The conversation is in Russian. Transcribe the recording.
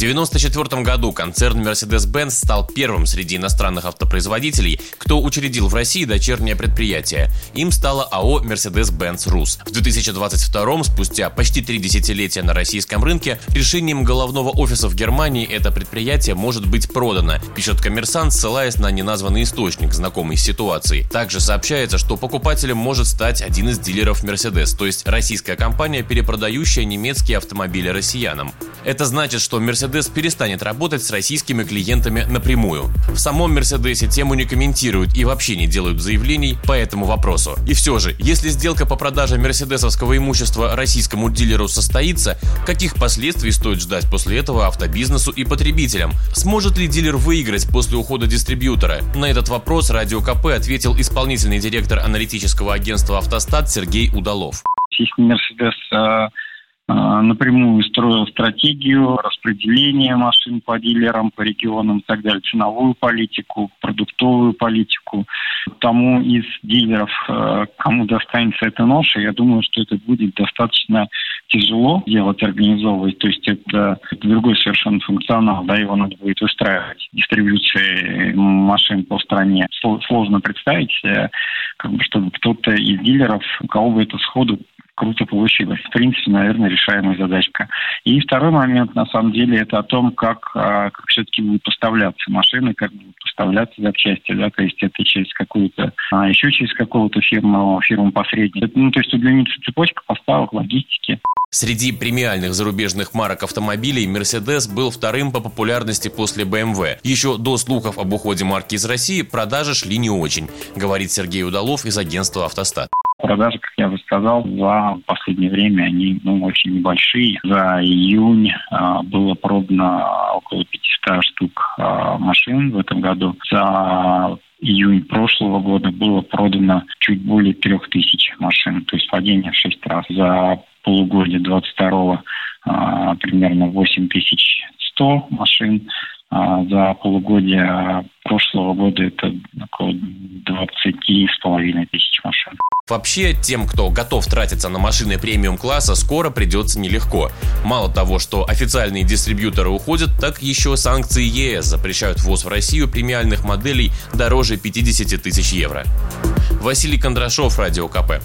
1994 году концерн Mercedes-Benz стал первым среди иностранных автопроизводителей, кто учредил в России дочернее предприятие. Им стала АО Mercedes-Benz Rus. В 2022 спустя почти три десятилетия на российском рынке, решением головного офиса в Германии это предприятие может быть продано, пишет коммерсант, ссылаясь на неназванный источник, знакомый с ситуацией. Также сообщается, что покупателем может стать один из дилеров Mercedes, то есть российская компания, перепродающая немецкие автомобили россиянам. Это значит, что Mercedes перестанет работать с российскими клиентами напрямую. В самом Мерседесе тему не комментируют и вообще не делают заявлений по этому вопросу. И все же, если сделка по продаже мерседесовского имущества российскому дилеру состоится, каких последствий стоит ждать после этого автобизнесу и потребителям? Сможет ли дилер выиграть после ухода дистрибьютора? На этот вопрос Радио КП ответил исполнительный директор аналитического агентства «Автостат» Сергей Удалов. Если Мерседес напрямую строил стратегию распределения машин по дилерам, по регионам и так далее, ценовую политику, продуктовую политику. Тому из дилеров, э, кому достанется эта ноша, я думаю, что это будет достаточно тяжело делать, организовывать. То есть это, другой совершенно функционал, да, его надо будет устраивать. Дистрибьюции машин по стране. Сложно представить, э, как бы, чтобы кто-то из дилеров, у кого бы это сходу круто получилось. В принципе, наверное, решаемая задачка. И второй момент, на самом деле, это о том, как, а, как все-таки будут поставляться машины, как будут поставляться запчасти, да, то есть это через какую-то, а еще через какого-то фирму, фирму посредника. Ну, то есть удлинится цепочка поставок, логистики. Среди премиальных зарубежных марок автомобилей Mercedes был вторым по популярности после BMW. Еще до слухов об уходе марки из России продажи шли не очень, говорит Сергей Удалов из агентства «Автостат». Продажи, как я бы сказал, за последнее время они ну, очень небольшие. За июнь э, было продано около 500 штук э, машин в этом году. За июнь прошлого года было продано чуть более 3000 машин, то есть падение в 6 раз. За полугодие 22 э, примерно 8100 машин. А за полугодие прошлого года это около 20,5 тысяч машин. Вообще, тем, кто готов тратиться на машины премиум-класса, скоро придется нелегко. Мало того, что официальные дистрибьюторы уходят, так еще санкции ЕС запрещают ввоз в Россию премиальных моделей дороже 50 тысяч евро. Василий Кондрашов, Радио КП.